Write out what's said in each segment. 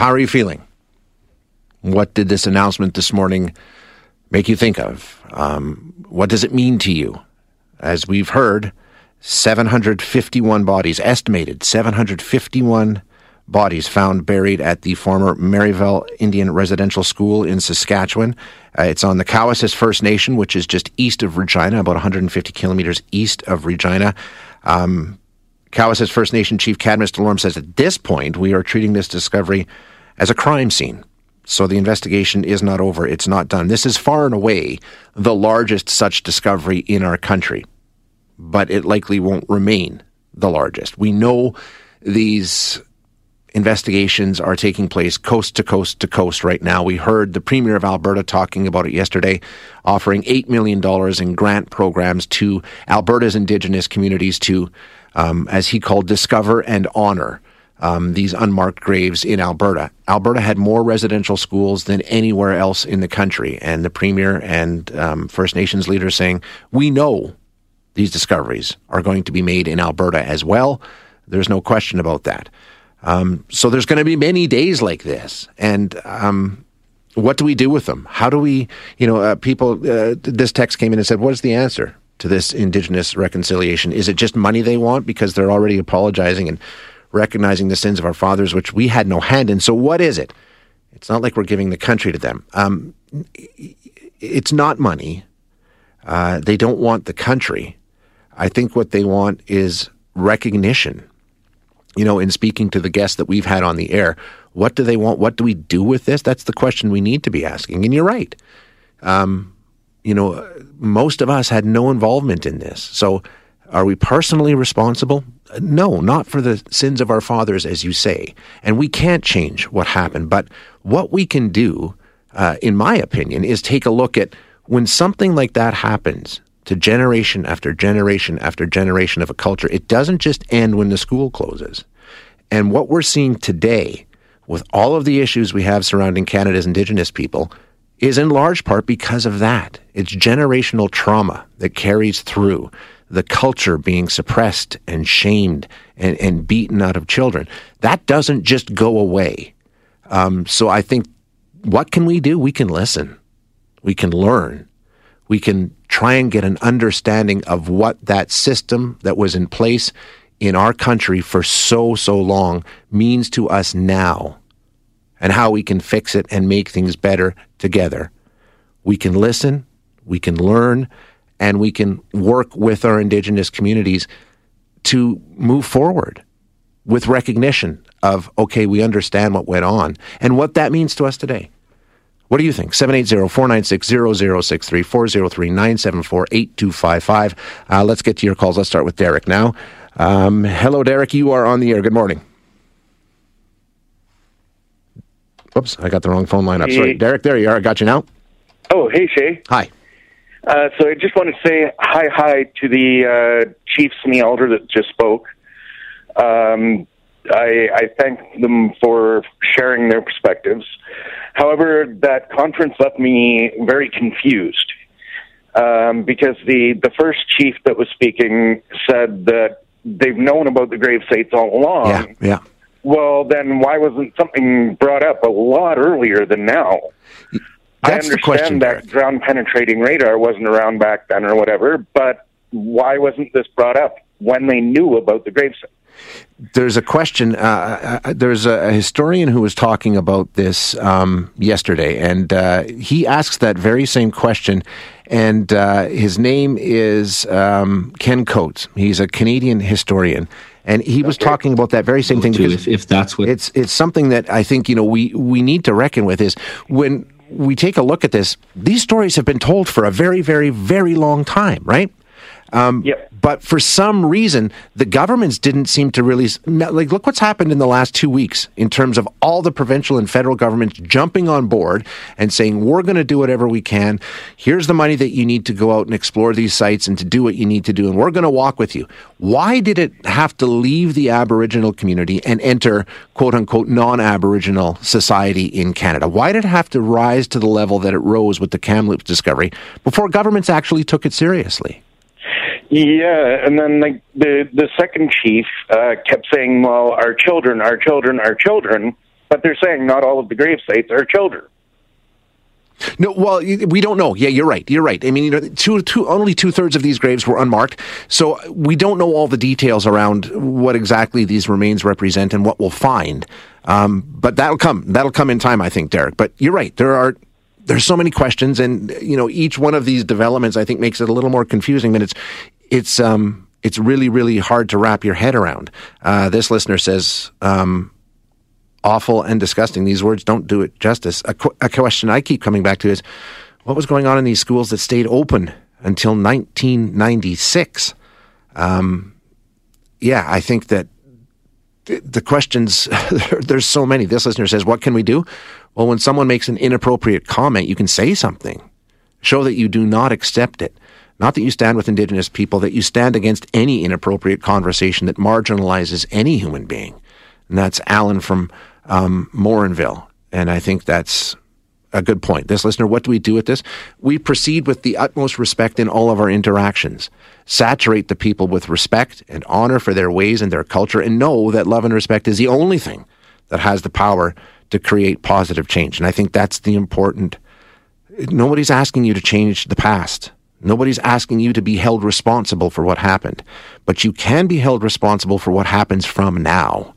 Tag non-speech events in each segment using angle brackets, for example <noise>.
How are you feeling? What did this announcement this morning make you think of? Um, what does it mean to you? As we've heard, 751 bodies, estimated 751 bodies found buried at the former Marieval Indian Residential School in Saskatchewan. Uh, it's on the Cowessess First Nation, which is just east of Regina, about 150 kilometers east of Regina. Um, Cowessess First Nation Chief Cadmus Delorme says at this point, we are treating this discovery as a crime scene. So the investigation is not over. It's not done. This is far and away the largest such discovery in our country, but it likely won't remain the largest. We know these investigations are taking place coast to coast to coast right now. We heard the Premier of Alberta talking about it yesterday, offering $8 million in grant programs to Alberta's Indigenous communities to, um, as he called, discover and honor um, these unmarked graves in Alberta. Alberta had more residential schools than anywhere else in the country, and the Premier and um, First Nations leaders saying, We know these discoveries are going to be made in Alberta as well. There's no question about that. Um, so there's going to be many days like this, and um, what do we do with them? How do we, you know, uh, people? Uh, this text came in and said, "What is the answer to this Indigenous reconciliation? Is it just money they want because they're already apologizing and recognizing the sins of our fathers, which we had no hand in? So what is it? It's not like we're giving the country to them. Um, it's not money. Uh, they don't want the country. I think what they want is recognition you know, in speaking to the guests that we've had on the air, what do they want? What do we do with this? That's the question we need to be asking. And you're right. Um, you know, most of us had no involvement in this. So are we personally responsible? No, not for the sins of our fathers, as you say. And we can't change what happened. But what we can do, uh, in my opinion, is take a look at when something like that happens to generation after generation after generation of a culture. It doesn't just end when the school closes. And what we're seeing today, with all of the issues we have surrounding Canada's Indigenous people, is in large part because of that. It's generational trauma that carries through the culture being suppressed and shamed and, and beaten out of children. That doesn't just go away. Um, so I think what can we do? We can listen, we can learn, we can try and get an understanding of what that system that was in place in our country for so, so long means to us now and how we can fix it and make things better together. We can listen, we can learn, and we can work with our Indigenous communities to move forward with recognition of, okay, we understand what went on and what that means to us today. What do you think? 780-496-0063, 403-974-8255. Uh, let's get to your calls. Let's start with Derek now. Um, hello, Derek. You are on the air. Good morning. Oops, I got the wrong phone line up. Sorry. Derek, there you are. I got you now. Oh, hey, Shay. Hi. Uh, so I just want to say hi, hi to the uh, chiefs and the elder that just spoke. Um, I, I thank them for sharing their perspectives. However, that conference left me very confused um, because the, the first chief that was speaking said that they've known about the grave sites all along. Yeah, yeah. Well, then why wasn't something brought up a lot earlier than now? That's I understand question, that ground penetrating radar wasn't around back then or whatever, but why wasn't this brought up when they knew about the grave site? There's a question. Uh, uh, there's a historian who was talking about this um, yesterday, and uh, he asks that very same question. And uh, his name is um, Ken Coates. He's a Canadian historian, and he was talking about that very same thing. Too, if, if that's what it's it's something that I think you know we we need to reckon with is when we take a look at this. These stories have been told for a very very very long time, right? Um, yep. But for some reason, the governments didn't seem to really like. Look what's happened in the last two weeks in terms of all the provincial and federal governments jumping on board and saying we're going to do whatever we can. Here's the money that you need to go out and explore these sites and to do what you need to do, and we're going to walk with you. Why did it have to leave the Aboriginal community and enter quote unquote non-Aboriginal society in Canada? Why did it have to rise to the level that it rose with the Kamloops discovery before governments actually took it seriously? Yeah, and then the the second chief uh, kept saying, "Well, our children, our children, our children," but they're saying not all of the grave sites are children. No, well, we don't know. Yeah, you're right. You're right. I mean, you know, two, two, only two thirds of these graves were unmarked, so we don't know all the details around what exactly these remains represent and what we'll find. Um, but that'll come. That'll come in time, I think, Derek. But you're right. There are there's so many questions, and you know, each one of these developments, I think, makes it a little more confusing. But it's it's um, it's really really hard to wrap your head around. Uh, this listener says. Um, awful and disgusting. These words don't do it justice. A, qu- a, question I keep coming back to is what was going on in these schools that stayed open until 1996? Um, yeah, I think that the questions, <laughs> there's so many. This listener says, What can we do? Well, when someone makes an inappropriate comment, you can say something. Show that you do not accept it. Not that you stand with Indigenous people, that you stand against any inappropriate conversation that marginalizes any human being. And that's Alan from um, Morinville. And I think that's a good point. This listener, what do we do with this? We proceed with the utmost respect in all of our interactions. Saturate the people with respect and honor for their ways and their culture, and know that love and respect is the only thing that has the power to create positive change. And I think that's the important. Nobody's asking you to change the past. Nobody's asking you to be held responsible for what happened. But you can be held responsible for what happens from now.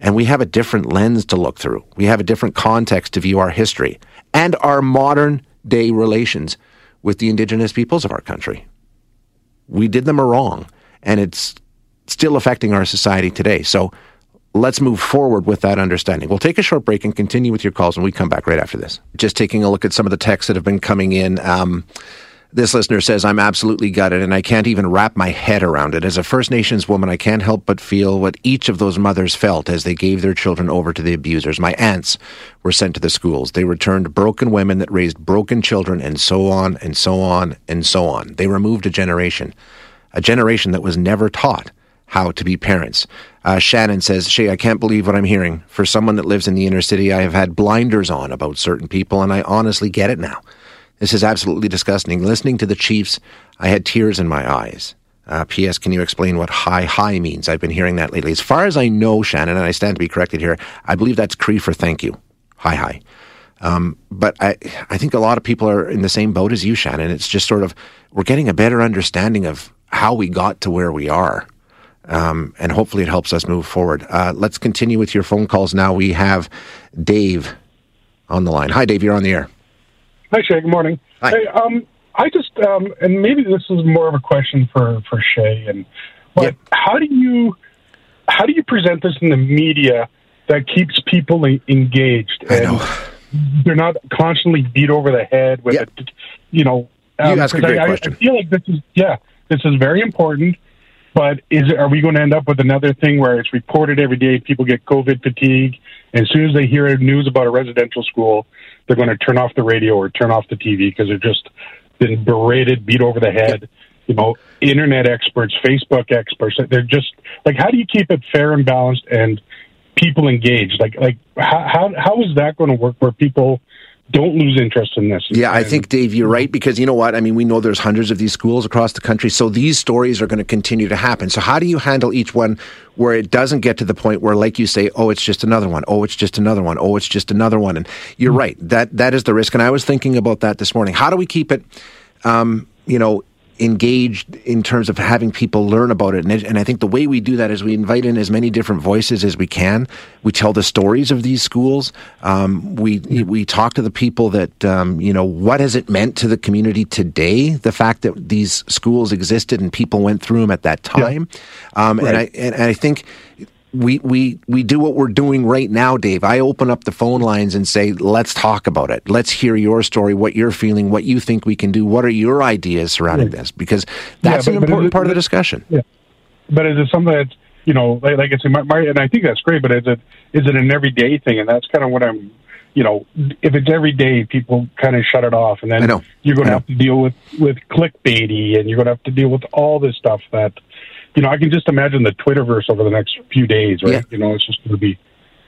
And we have a different lens to look through. We have a different context to view our history and our modern day relations with the indigenous peoples of our country. We did them a wrong, and it's still affecting our society today. So let's move forward with that understanding. We'll take a short break and continue with your calls when we come back right after this. Just taking a look at some of the texts that have been coming in. Um, this listener says, I'm absolutely gutted and I can't even wrap my head around it. As a First Nations woman, I can't help but feel what each of those mothers felt as they gave their children over to the abusers. My aunts were sent to the schools. They returned broken women that raised broken children, and so on and so on and so on. They removed a generation, a generation that was never taught how to be parents. Uh, Shannon says, Shay, I can't believe what I'm hearing. For someone that lives in the inner city, I have had blinders on about certain people, and I honestly get it now. This is absolutely disgusting. Listening to the Chiefs, I had tears in my eyes. Uh, P.S. Can you explain what high high means? I've been hearing that lately. As far as I know, Shannon, and I stand to be corrected here, I believe that's Cree for thank you. High high. Um, but I, I think a lot of people are in the same boat as you, Shannon. It's just sort of we're getting a better understanding of how we got to where we are. Um, and hopefully it helps us move forward. Uh, let's continue with your phone calls now. We have Dave on the line. Hi, Dave. You're on the air. Hi, Shay. Good morning. Hi. Hey, um, I just, um, and maybe this is more of a question for for Shay, and but Yep. how do you how do you present this in the media that keeps people engaged and they're not constantly beat over the head with Yep. it? You know, You ask a great I, question. I feel like this is yeah, this is very important. But is it, are we going to end up with another thing where it's reported every day? People get COVID fatigue, and as soon as they hear news about a residential school, they're going to turn off the radio or turn off the TV because they're just been berated, beat over the head. You know, internet experts, Facebook experts. They're just like, how do you keep it fair and balanced and people engaged? Like, like how how, how is that going to work where people don't lose interest in this? Yeah, I think Dave, you're right because you know what? I mean, we know there's hundreds of these schools across the country, so these stories are going to continue to happen. So how do you handle each one where it doesn't get to the point where, like you say, oh, it's just another one, oh, it's just another one, oh, it's just another one, and you're right. That that is the risk, and I was thinking about that this morning. How do we keep it, um, you know? Engaged in terms of having people learn about it. And, it- and I think the way we do that is we invite in as many different voices as we can. We tell the stories of these schools. Um, we we talk to the people that um, you know what has it meant to the community today. The fact that these schools existed and people went through them at that time. Um, and I and I think we we we do what we're doing right now, Dave. I open up the phone lines and say, "Let's talk about it. Let's hear your story, what you're feeling, what you think we can do. What are your ideas surrounding this?" Because that's but- an but important it- part of the discussion. Yeah. but is it something that you know like, like I said, my, my and I think that's great. But is it is it an everyday thing? And that's kind of what I'm. You know, if it's every day, people kind of shut it off, and then you're going to have to deal with with clickbaity, and you're going to have to deal with all this stuff that, you know, I can just imagine the Twitterverse over the next few days, right? Yeah. You know, it's just going to be,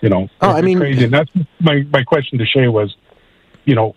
you know, Oh, I mean- crazy. And that's my my question to Shay was, you know,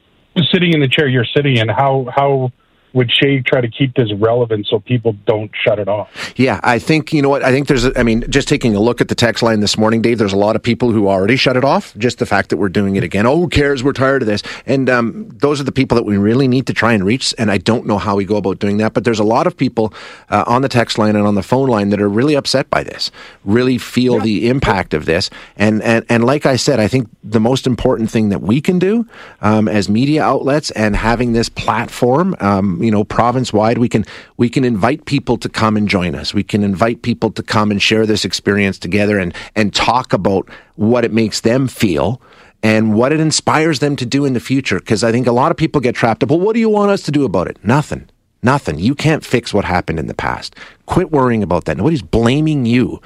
sitting in the chair you're sitting in, how how would Shay try to keep this relevant so people don't shut it off? Yeah, I think you know what I think. There's, a, I mean, just taking a look at the text line this morning, Dave. There's a lot of people who already shut it off. Just the fact that we're doing it again. Oh, who cares? We're tired of this. And um, those are the people that we really need to try and reach. And I don't know how we go about doing that, but there's a lot of people uh, on the text line and on the phone line that are really upset by this. Really feel yeah. the impact of this. And and and like I said, I think the most important thing that we can do um, as media outlets and having this platform. Um, you know, province wide. We can we can invite people to come and join us. We can invite people to come and share this experience together and and talk about what it makes them feel and what it inspires them to do in the future. Because I think a lot of people get trapped up. Well, what do you want us to do about it? Nothing. Nothing. You can't fix what happened in the past. Quit worrying about that. Nobody's blaming you.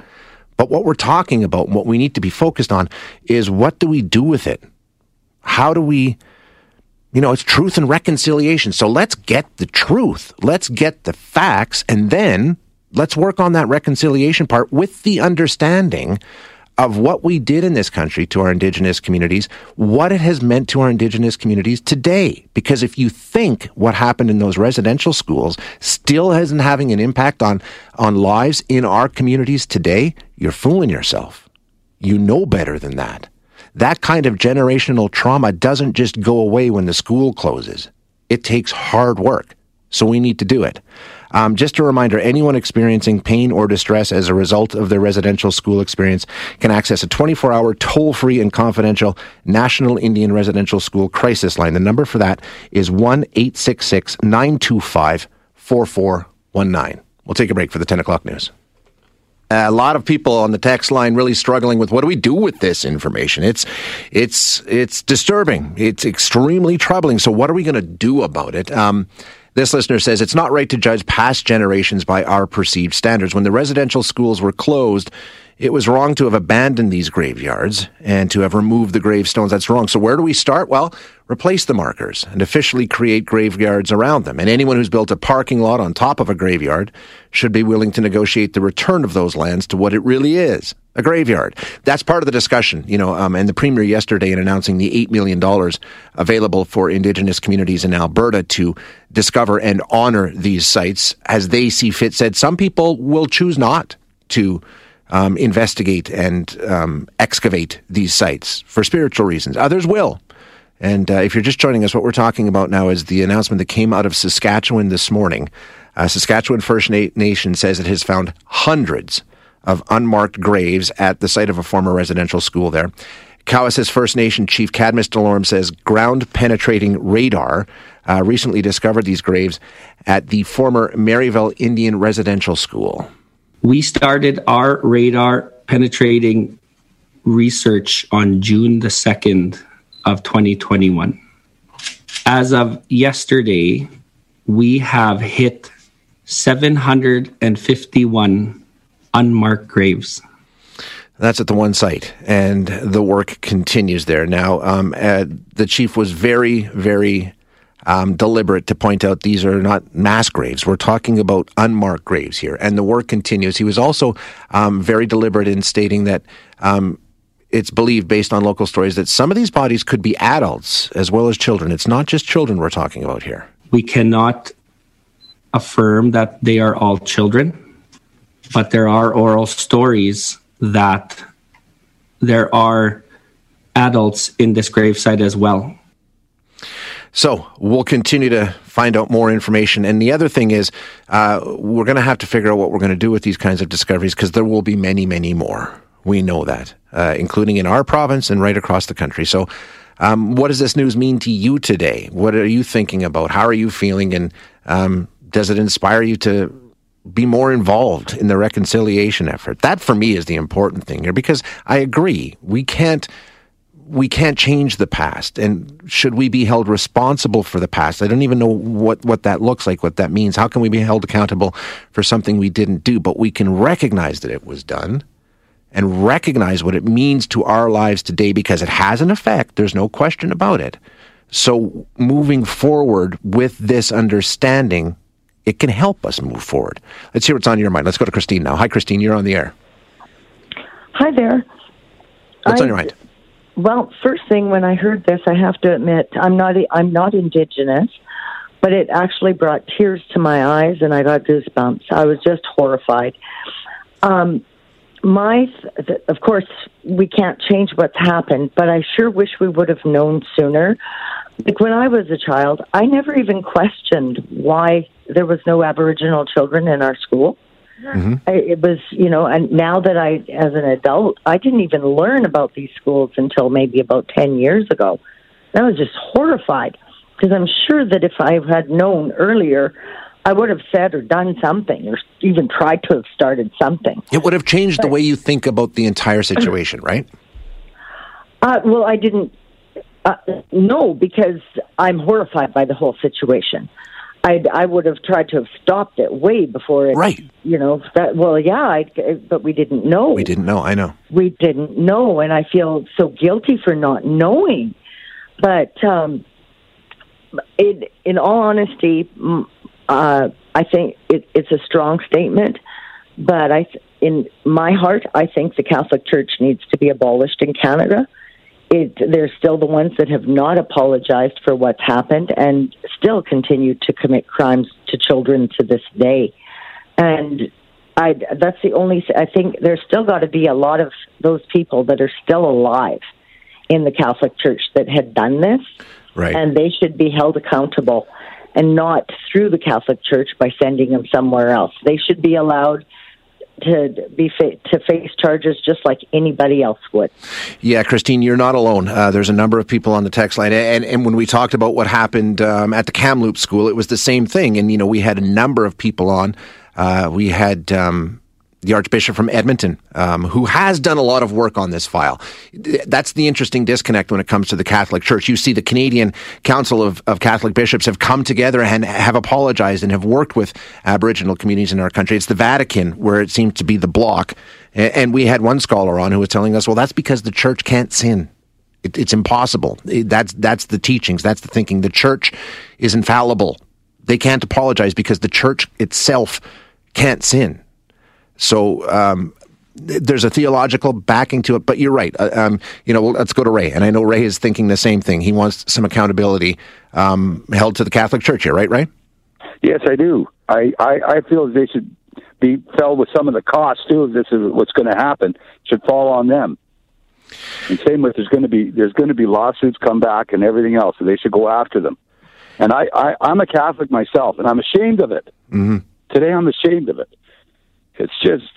But what we're talking about, and what we need to be focused on, is what do we do with it? How do we you know, it's truth and reconciliation. So let's get the truth. Let's get the facts. And then let's work on that reconciliation part with the understanding of what we did in this country to our indigenous communities, what it has meant to our indigenous communities today. Because if you think what happened in those residential schools still isn't having an impact on, on lives in our communities today, you're fooling yourself. You know better than that. That kind of generational trauma doesn't just go away when the school closes. It takes hard work. So we need to do it. Um, just a reminder anyone experiencing pain or distress as a result of their residential school experience can access a 24 hour, toll free, and confidential National Indian Residential School Crisis Line. The number for that is 1 866 925 4419. We'll take a break for the 10 o'clock news a lot of people on the text line really struggling with what do we do with this information? It's it's it's disturbing. It's extremely troubling. So what are we going to do about it? Um, this listener says it's not right to judge past generations by our perceived standards. When the residential schools were closed, it was wrong to have abandoned these graveyards and to have removed the gravestones. That's wrong. So where do we start? Well, replace the markers and officially create graveyards around them. And anyone who's built a parking lot on top of a graveyard should be willing to negotiate the return of those lands to what it really is a graveyard. That's part of the discussion, you know. Um, and the premier yesterday, in announcing the eight million dollars available for Indigenous communities in Alberta to discover and honor these sites as they see fit, said some people will choose not to um, investigate and um, excavate these sites for spiritual reasons. Others will. And uh, if you're just joining us, what we're talking about now is the announcement that came out of Saskatchewan this morning. Uh, Saskatchewan First Na- Nation says it has found hundreds of unmarked graves at the site of a former residential school there. Cowessess First Nation Chief Cadmus Delorme says ground penetrating radar uh, recently discovered these graves at the former Marieval Indian Residential School. We started our radar penetrating research on June the 2nd of 2021. As of yesterday, we have hit 751 unmarked graves. That's at the one site, and the work continues there. Now, um, uh, the chief was very, very um, deliberate to point out these are not mass graves. We're talking about unmarked graves here, and the work continues. He was also um, very deliberate in stating that um, it's believed, based on local stories, that some of these bodies could be adults as well as children. It's not just children we're talking about here. We cannot affirm that they are all children, but there are oral stories that there are adults in this gravesite as well. So we'll continue to find out more information. And the other thing is, uh, we're going to have to figure out what we're going to do with these kinds of discoveries because there will be many, many more. We know that, uh, including in our province and right across the country. So, um, what does this news mean to you today? What are you thinking about? How are you feeling? And um, does it inspire you to be more involved in the reconciliation effort? That, for me, is the important thing here because I agree. We can't we can't change the past. And should we be held responsible for the past? I don't even know what, what that looks like, what that means. How can we be held accountable for something we didn't do? But we can recognize that it was done and recognize what it means to our lives today because it has an effect. There's no question about it. So moving forward with this understanding, it can help us move forward. Let's hear what's on your mind. Let's go to Christine now. Hi, Christine. You're on the air. Hi there. What's I, on your mind? Well, first thing when I heard this, I have to admit I'm not I'm not indigenous, but it actually brought tears to my eyes and I got goosebumps. I was just horrified. Um, my, th- of course, we can't change what's happened, but I sure wish we would have known sooner. Like when I was a child, I never even questioned why there was no Aboriginal children in our school. Mm-hmm. I, it was, you know, and now that I, as an adult, I didn't even learn about these schools until maybe about 10 years ago. And I was just horrified because I'm sure that if I had known earlier, I would have said or done something or even tried to have started something. It would have changed but, the way you think about the entire situation, right? Uh, well, I didn't. Uh, no, because I'm horrified by the whole situation. I I would have tried to have stopped it way before it. Right. You know that. Well, yeah, I, but we didn't know. We didn't know. I know. We didn't know, and I feel so guilty for not knowing. But um, it, in all honesty, uh, I think it, it's a strong statement. But I, in my heart, I think the Catholic Church needs to be abolished in Canada it, they're still the ones that have not apologized for what's happened and still continue to commit crimes to children to this day. And I, that's the only, I think there's still got to be a lot of those people that are still alive in the Catholic Church that had done this. Right. And they should be held accountable and not through the Catholic Church by sending them somewhere else. They should be allowed to be fa- to face charges just like anybody else would. Yeah, Christine, you're not alone. Uh, there's a number of people on the text line, and and when we talked about what happened um, at the Kamloops School, it was the same thing. And you know, we had a number of people on. Uh, we had um, the Archbishop from Edmonton, um, who has done a lot of work on this file. That's the interesting disconnect when it comes to the Catholic Church. You see, the Canadian Council of, of Catholic Bishops have come together and have apologized and have worked with Aboriginal communities in our country. It's the Vatican where it seems to be the block. And we had one scholar on who was telling us, well, that's because the church can't sin. It, it's impossible. That's, that's the teachings. That's the thinking. The church is infallible. They can't apologize because the church itself can't sin so um, there's a theological backing to it, but you're right. Uh, um, you know, let's go to Ray, and I know Ray is thinking the same thing. He wants some accountability um, held to the Catholic Church here, right? Ray? Yes, I do. I, I, I feel they should be fell with some of the costs too. If this is what's going to happen, should fall on them. And same with there's going to be there's going to be lawsuits come back and everything else, so they should go after them. And I, I I'm a Catholic myself, and I'm ashamed of it. Mm-hmm. Today, I'm ashamed of it. It's just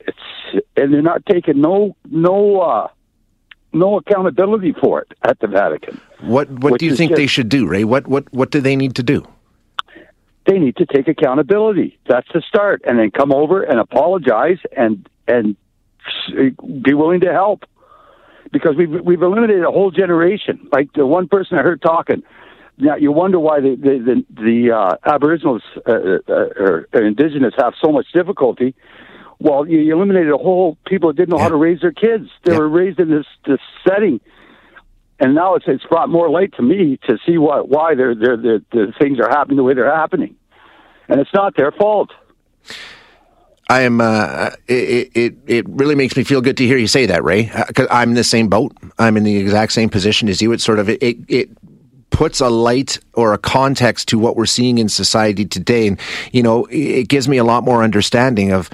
it's and they're not taking no no uh no accountability for it at the Vatican. What what do you think just, they should do, Ray? What what what do they need to do? They need to take accountability. That's the start, and then come over and apologize and and be willing to help because we've we've eliminated a whole generation. Like the one person I heard talking, now you wonder why the the the, the uh, Aboriginals uh, uh, or Indigenous have so much difficulty. Well, you, eliminated a whole people that didn't know yeah. how to raise their kids. They yeah. were raised in this this setting, and now it's it's brought more light to me to see what why they're, they're, they're, the things are happening the way they're happening, and it's not their fault. I am. Uh, it, it it really makes me feel good to hear you say that, Ray. Because uh, I'm in the same boat. I'm in the exact same position as you. It's sort of it. It puts a light or a context to what we're seeing in society today. And, you know, it gives me a lot more understanding of,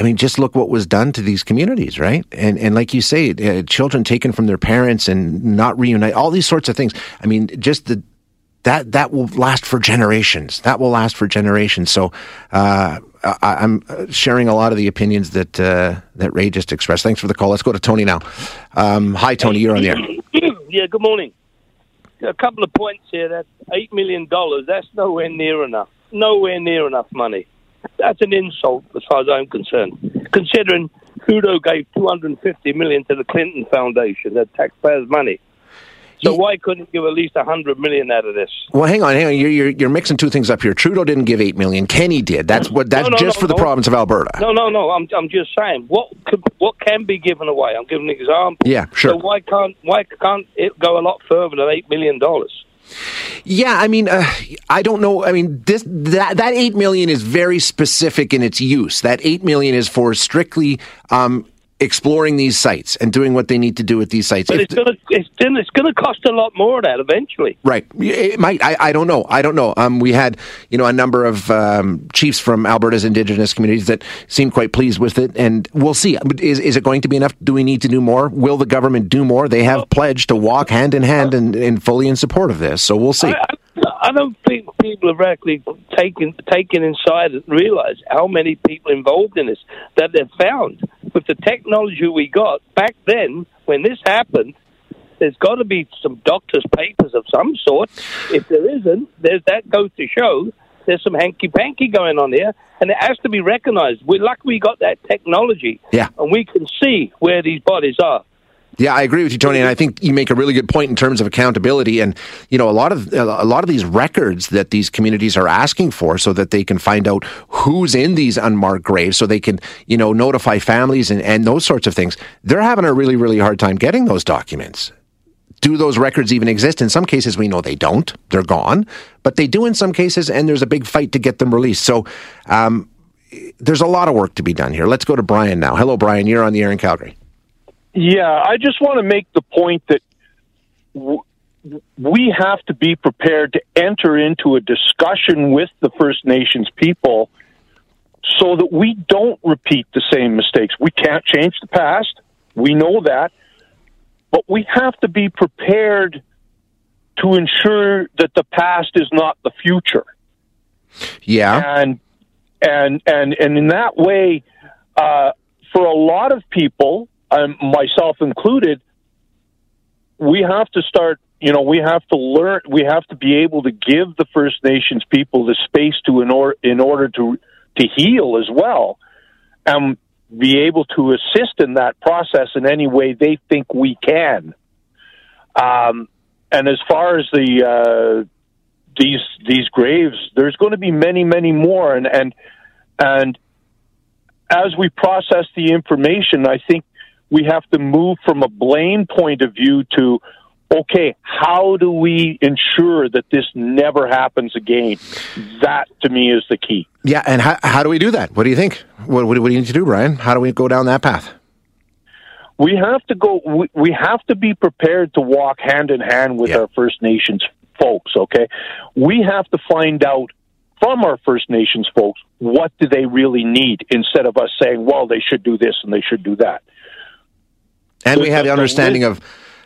I mean, just look what was done to these communities, right? And and like you say, uh, children taken from their parents and not reunite, all these sorts of things. I mean, just the that that will last for generations. That will last for generations. So uh, I, am sharing a lot of the opinions that uh, that Ray just expressed. Thanks for the call. Let's go to Tony now. Um, hi, Tony. You're on the air. <clears throat> Yeah. Good morning a couple of points here. That eight million dollars. That's nowhere near enough. Nowhere near enough money. That's an insult, as far as I'm concerned. Considering Trudeau gave 250 million to the Clinton Foundation, that taxpayers' money. So why couldn't you give at least a hundred million out of this? Well, hang on, hang on. You're, you're, you're mixing two things up here. Trudeau didn't give eight million. Kenney did. That's what. That's no, no, just no, for the province of Alberta. No, no, no. I'm I'm just saying what could, what can be given away. I'm giving an example. Yeah, sure. So why can't why can't it go a lot further than eight million dollars? Yeah, I mean, uh, I don't know. I mean, this that that eight million is very specific in its use. That eight million is for strictly um, exploring these sites and doing what they need to do with these sites. But If it's going to it's, it's going to cost a lot more of that eventually. Right. It might. I, I don't know. I don't know. Um, we had, you know, a number of um, chiefs from Alberta's Indigenous communities that seemed quite pleased with it, and we'll see. Is, is it going to be enough? Do we need to do more? Will the government do more? They have pledged to walk hand in hand and, and fully in support of this, so we'll see. I, I, I don't think people have actually taken taken inside and realised how many people involved in this that they've found with the technology we got back then when this happened. There's got to be some doctor's papers of some sort. If there isn't, there's that goes to show there's some hanky panky going on here, and it has to be recognised. We're lucky we got that technology, Yeah. and we can see where these bodies are. Yeah, I agree with you, Tony, and I think you make a really good point in terms of accountability. And you know, a lot of a lot of these records that these communities are asking for, so that they can find out who's in these unmarked graves, so they can you know notify families and, and those sorts of things. They're having a really really hard time getting those documents. Do those records even exist? In some cases, we know they don't; they're gone. But they do in some cases, and there's a big fight to get them released. So. Um, there's a lot of work to be done here. Let's go to Brian now. Hello, Brian. You're on the air in Calgary. Yeah, I just want to make the point that w- we have to be prepared to enter into a discussion with the First Nations people so that we don't repeat the same mistakes. We can't change the past. We know that. But we have to be prepared to ensure that the past is not the future Yeah. and and and and in that way, uh, for a lot of people, um, myself included, we have to start. You know, we have to learn. We have to be able to give the First Nations people the space to in order in order to to heal as well, and be able to assist in that process in any way they think we can. Um, and as far as the uh, these these graves, there's going to be many, many more, and and and as we process the information, I think we have to move from a blame point of view to okay, how do we ensure that this never happens again? That to me is the key. Yeah, and how, how do we do that? What do you think? What, what, what do you need to do, Brian? How do we go down that path? We have to go. We, we have to be prepared to walk hand in hand with our First Nations folks. Okay, we have to find out from our First Nations folks what do they really need instead of us saying, well, they should do this and they should do that. And we have the understanding of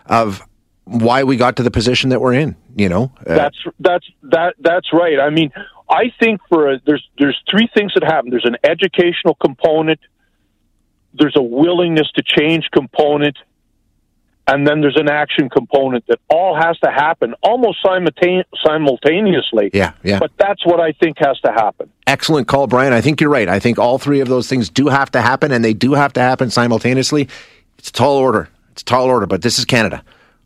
of why we got to the position that we're in. You know, Uh, That's that's that that's right. I mean, I think for a, there's there's three things that happen. There's an educational component, there's a willingness to change component, and then there's an action component that all has to happen almost simultane- simultaneously. yeah, yeah. But that's what I think has to happen. Excellent call, Brian. I think you're right. I think all three of those things do have to happen, and they do have to happen simultaneously. It's a tall order. It's a tall order, but this is Canada.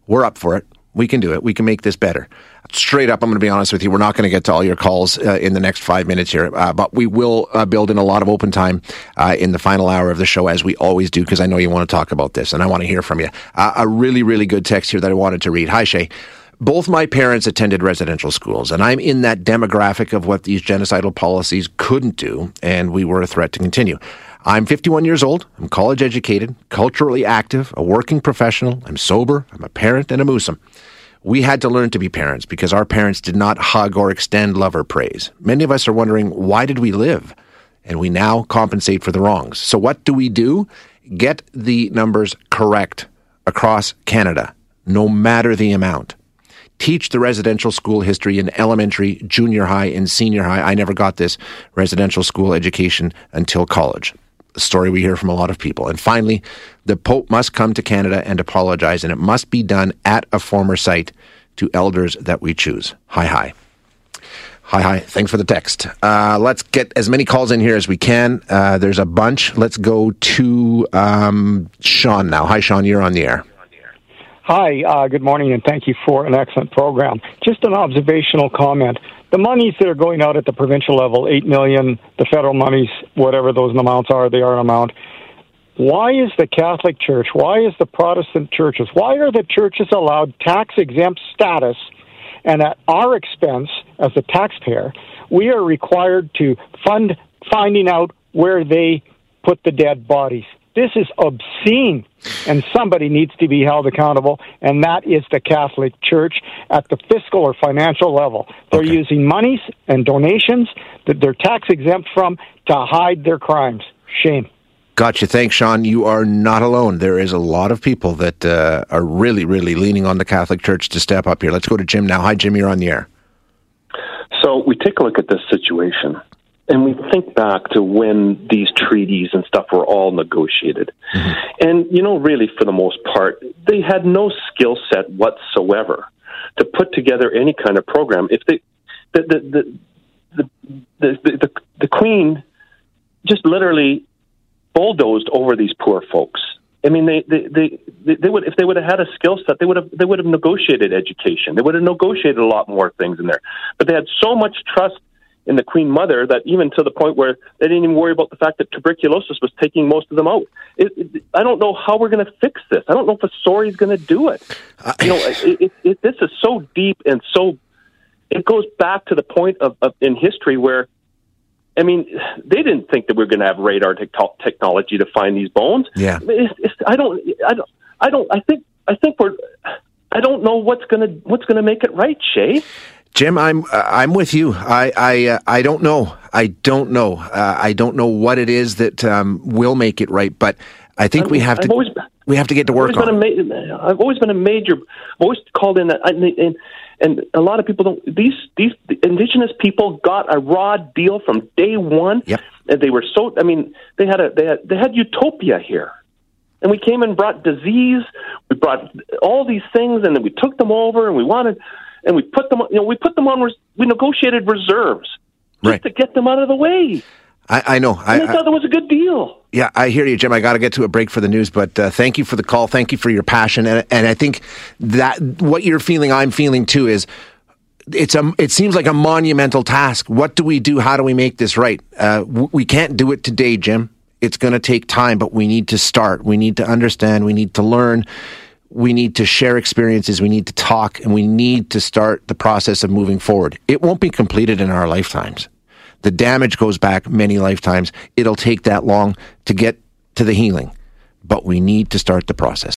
We're up for it. We can do it. We can make this better. Straight up, I'm going to be honest with you. We're not going to get to all your calls uh, in the next five minutes here, uh, but we will uh, build in a lot of open time uh, in the final hour of the show, as we always do, because I know you want to talk about this and I want to hear from you. Uh, a really, really good text here that I wanted to read. Hi, Shay. Both my parents attended residential schools, and I'm in that demographic of what these genocidal policies couldn't do, and we were a threat to continue. I'm 51 years old. I'm college educated, culturally active, a working professional. I'm sober. I'm a parent and a Muslim. We had to learn to be parents because our parents did not hug or extend love or praise. Many of us are wondering, why did we live? And we now compensate for the wrongs. So, what do we do? Get the numbers correct across Canada, no matter the amount teach the residential school history in elementary, junior high, and senior high. I never got this residential school education until college. A story we hear from a lot of people. And finally, the Pope must come to Canada and apologize, and it must be done at a former site to elders that we choose. Hi, hi. Hi, hi. Thanks for the text. Uh, let's get as many calls in here as we can. Uh, there's a bunch. Let's go to um, Sean now. Hi, Sean. You're on the air. Hi, uh, good morning, and thank you for an excellent program. Just an observational comment. The monies that are going out at the provincial level, eight million, the federal monies, whatever those amounts are, they are an amount. Why is the Catholic Church, why is the Protestant churches, why are the churches allowed tax exempt status and at our expense as a taxpayer, we are required to fund finding out where they put the dead bodies? This is obscene, and somebody needs to be held accountable, and that is the Catholic Church at the fiscal or financial level. They're Okay. using monies and donations that they're tax exempt from to hide their crimes. Shame. Gotcha. Thanks, Sean. You are not alone. There is a lot of people that uh, are really, really leaning on the Catholic Church to step up here. Let's go to Jim now. Hi, Jim. You're on the air. So we take a look at this situation and we think back to when these treaties and stuff were all negotiated. Mm-hmm. And, you know, really, for the most part, they had no skill set whatsoever to put together any kind of program. If they, the, the, the, the, the, the, the Queen just literally bulldozed over these poor folks. I mean, they, they, they, they would if they would have had a skill set, they would have they would have negotiated education. They would have negotiated a lot more things in there. But they had so much trust in the Queen Mother that even to the point where they didn't even worry about the fact that tuberculosis was taking most of them out. It, it, I don't know how we're going to fix this. I don't know if a Asori's going to do it. You know, it, it, it, this is so deep and so. It goes back to the point of, of in history where I mean, they didn't think that we are going to have radar te- technology to find these bones. Yeah. It's, it's, I don't. I don't. I don't. I think. I think we're. I don't know what's going to what's going to make it right, Shay. Jim, I'm uh, I'm with you. I I uh, I don't know. I don't know. Uh, I don't know what it is that um, will make it right. But I think I've- we have I've to always- we have to get to work I've always, on. been a ma- I've always been a major. I've always called in that, and, and and a lot of people don't. These these indigenous people got a raw deal from day one. Yep. And they were so. I mean, they had a they had they had utopia here. And we came and brought disease. We brought all these things, and then we took them over, and we wanted, and we put them. You know, we put them on. res- We negotiated reserves just Right. to get them out of the way. I, I know. I, I, thought that was a good deal. Yeah, I hear you, Jim. I got to get to a break for the news, but uh, thank you for the call. Thank you for your passion, and, and I think that what you're feeling, I'm feeling too. Is it's a it seems like a monumental task. What do we do? How do we make this right? Uh, we can't do it today, Jim. It's going to take time, but we need to start. We need to understand. We need to learn. We need to share experiences. We need to talk, and we need to start the process of moving forward. It won't be completed in our lifetimes. The damage goes back many lifetimes. It'll take that long to get to the healing, but we need to start the process.